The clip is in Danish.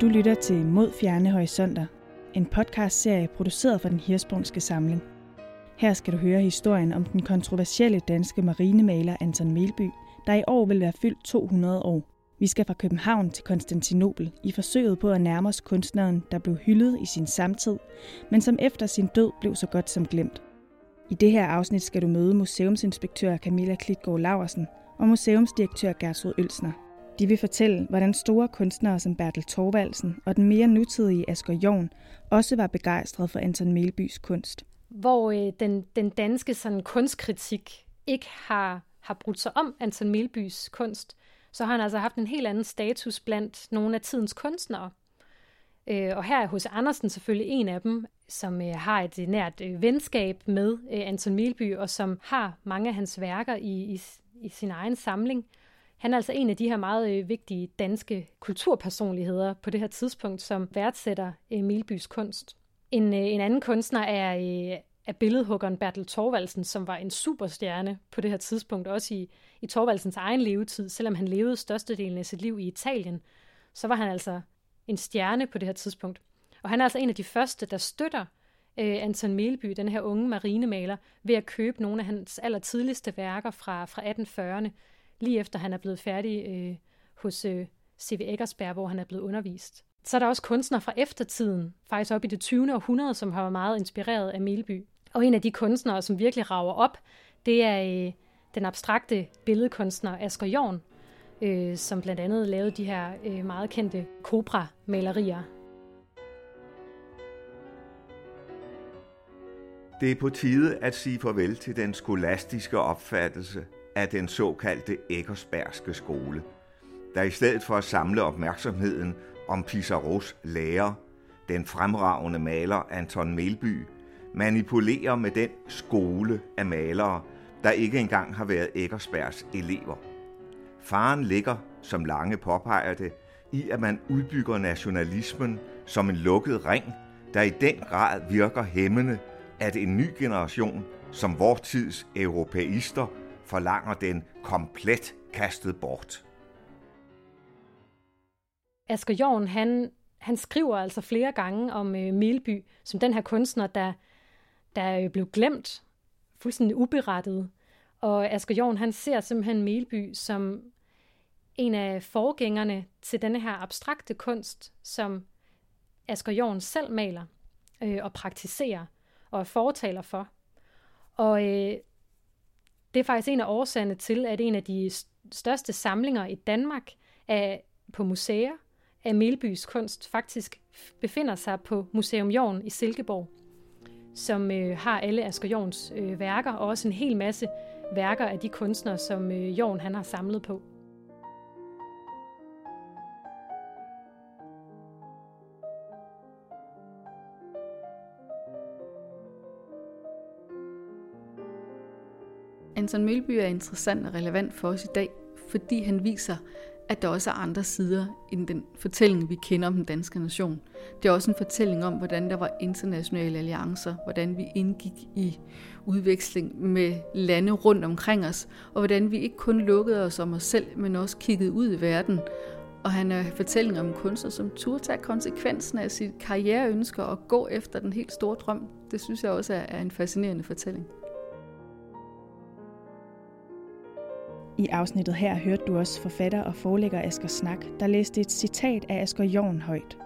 Du lytter til Mod Fjerne Horisonter, en podcastserie produceret for den Hirsbrunske Samling. Her skal du høre historien om den kontroversielle danske marinemaler Anton Melby, der i år vil være fyldt 200 år. Vi skal fra København til Konstantinopel i forsøget på at nærme os kunstneren, der blev hyldet i sin samtid, men som efter sin død blev så godt som glemt. I det her afsnit skal du møde museumsinspektør Camilla Klitgaard Laversen og museumsdirektør Gertrud Ølsner. De vil fortælle, hvordan store kunstnere som Bertel Thorvaldsen og den mere nutidige Asger Jorn også var begejstret for Anton Melbys kunst. Hvor øh, den, den danske sådan, kunstkritik ikke har, har brudt sig om Anton Melbys kunst, så har han altså haft en helt anden status blandt nogle af tidens kunstnere. Øh, og her er hos Andersen selvfølgelig en af dem, som øh, har et øh, nært øh, venskab med øh, Anton Melby, og som har mange af hans værker i, i, i sin egen samling. Han er altså en af de her meget øh, vigtige danske kulturpersonligheder på det her tidspunkt, som værdsætter øh, Milbys kunst. En, øh, en anden kunstner er, er billedhuggeren Bertel Thorvaldsen, som var en superstjerne på det her tidspunkt, også i, i Thorvaldsens egen levetid. Selvom han levede størstedelen af sit liv i Italien, så var han altså en stjerne på det her tidspunkt. Og han er altså en af de første, der støtter øh, Anton Melby, den her unge marinemaler, ved at købe nogle af hans allertidligste værker fra, fra 1840'erne, lige efter han er blevet færdig øh, hos øh, C.V. Eggersberg, hvor han er blevet undervist. Så er der også kunstnere fra eftertiden, faktisk op i det 20. århundrede, som har været meget inspireret af Melby. Og en af de kunstnere, som virkelig rager op, det er øh, den abstrakte billedkunstner Asger Jorn, øh, som blandt andet lavede de her øh, meget kendte Cobra-malerier. Det er på tide at sige farvel til den skolastiske opfattelse af den såkaldte Eggersbergske skole, der i stedet for at samle opmærksomheden om Pisaros lærer, den fremragende maler Anton Melby, manipulerer med den skole af malere, der ikke engang har været Eggersbergs elever. Faren ligger, som Lange påpeger det, i at man udbygger nationalismen som en lukket ring, der i den grad virker hæmmende, at en ny generation som vor tids europæister forlanger den komplet kastet bort. Asger Jorn, han, han skriver altså flere gange om øh, Melby, som den her kunstner, der, der øh, blev glemt, fuldstændig uberettet. Og Asger Jorn, han ser simpelthen Melby som en af forgængerne til denne her abstrakte kunst, som Asger Jorn selv maler øh, og praktiserer og er fortaler for. Og øh, det er faktisk en af årsagerne til, at en af de største samlinger i Danmark af, på museer af Melbys kunst faktisk befinder sig på Museum Jorn i Silkeborg, som øh, har alle Asger Jorns øh, værker, og også en hel masse værker af de kunstnere, som øh, Jorn han har samlet på. Anton Mølby er interessant og relevant for os i dag, fordi han viser, at der også er andre sider end den fortælling, vi kender om den danske nation. Det er også en fortælling om, hvordan der var internationale alliancer, hvordan vi indgik i udveksling med lande rundt omkring os, og hvordan vi ikke kun lukkede os om os selv, men også kiggede ud i verden. Og han er fortælling om en kunstner, som turde tage konsekvensen af sit karriereønsker og gå efter den helt store drøm. Det synes jeg også er en fascinerende fortælling. I afsnittet her hørte du også forfatter og forlægger Asger Snak, der læste et citat af Asger Jorn højt.